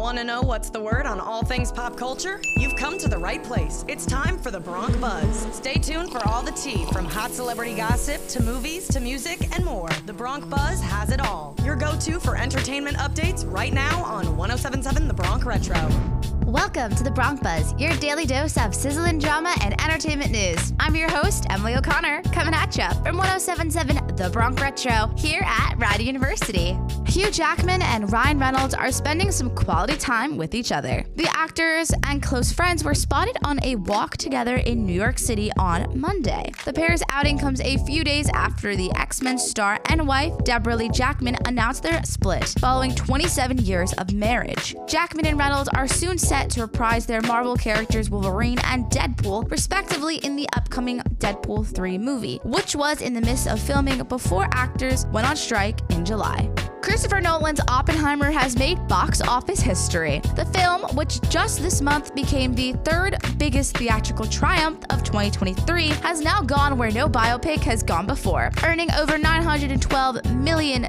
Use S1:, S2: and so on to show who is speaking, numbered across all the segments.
S1: Want to know what's the word on all things pop culture? You've come to the right place. It's time for the Bronc Buzz. Stay tuned for all the tea from hot celebrity gossip to movies to music and more. The Bronc Buzz has it all. Your go to for entertainment updates right now on 1077 The Bronc Retro.
S2: Welcome to the Bronc Buzz, your daily dose of sizzling drama and entertainment your host, Emily O'Connor, coming at you from 1077 The Bronc Retro here at Rider University. Hugh Jackman and Ryan Reynolds are spending some quality time with each other. The actors and close friends were spotted on a walk together in New York City on Monday. The pair's outing comes a few days after the X Men star and wife, Deborra-Lee Jackman, announced their split following 27 years of marriage. Jackman and Reynolds are soon set to reprise their Marvel characters Wolverine and Deadpool, respectively, in the upcoming Deadpool 3 movie, which was in the midst of filming before actors went on strike in July. Christopher Nolan's Oppenheimer has made box office history. The film, which just this month became the third biggest theatrical triumph of 2023, has now gone where no biopic has gone before, earning over $912 million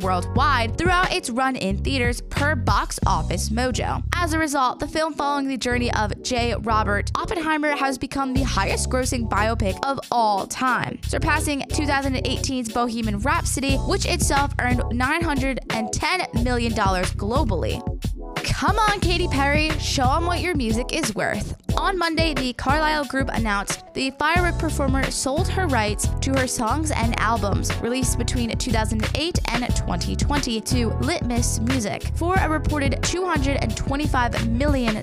S2: worldwide throughout its run in theaters per Box Office Mojo. As a result, the film following the journey of J. Robert Oppenheimer has become the highest grossing biopic of all time, surpassing 2018's Bohemian Rhapsody, which itself earned $910 million globally. Come on, Katy Perry, show them what your music is worth. On Monday, the Carlyle Group announced the firework performer sold her rights to her songs and albums released between 2008 and 2020 to Litmus Music for a reported $225 million,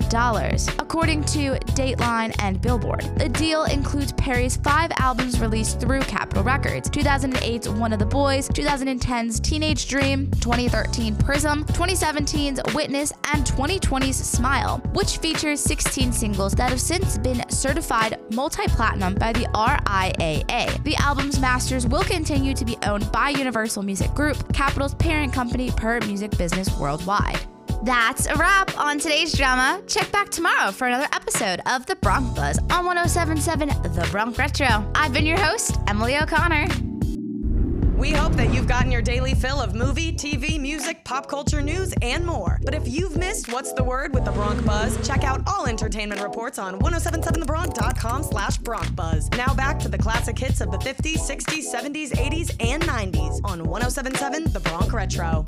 S2: according to Deadline and Billboard. The deal includes Perry's five albums released through Capitol Records 2008's One of the Boys, 2010's Teenage Dream, 2013 Prism, 2017's Witness, and 2020's Smile, which features 16 singles that have since been certified multi platinum by the RIAA. The album's masters will continue to be owned by Universal Music Group, Capitol's parent company per Music Business Worldwide. That's a wrap on today's drama. Check back tomorrow for another episode of The Bronc Buzz on 1077 The Bronc Retro. I've been your host, Emily O'Connor.
S1: We hope that you've gotten your daily fill of movie, TV, music, pop culture news, and more. But if you've missed What's the Word with the Bronc Buzz, check out all entertainment reports on 1077thebronc.com slash Bronc Buzz. Now back to the classic hits of the 50s, 60s, 70s, 80s, and 90s on 1077 The Bronc Retro.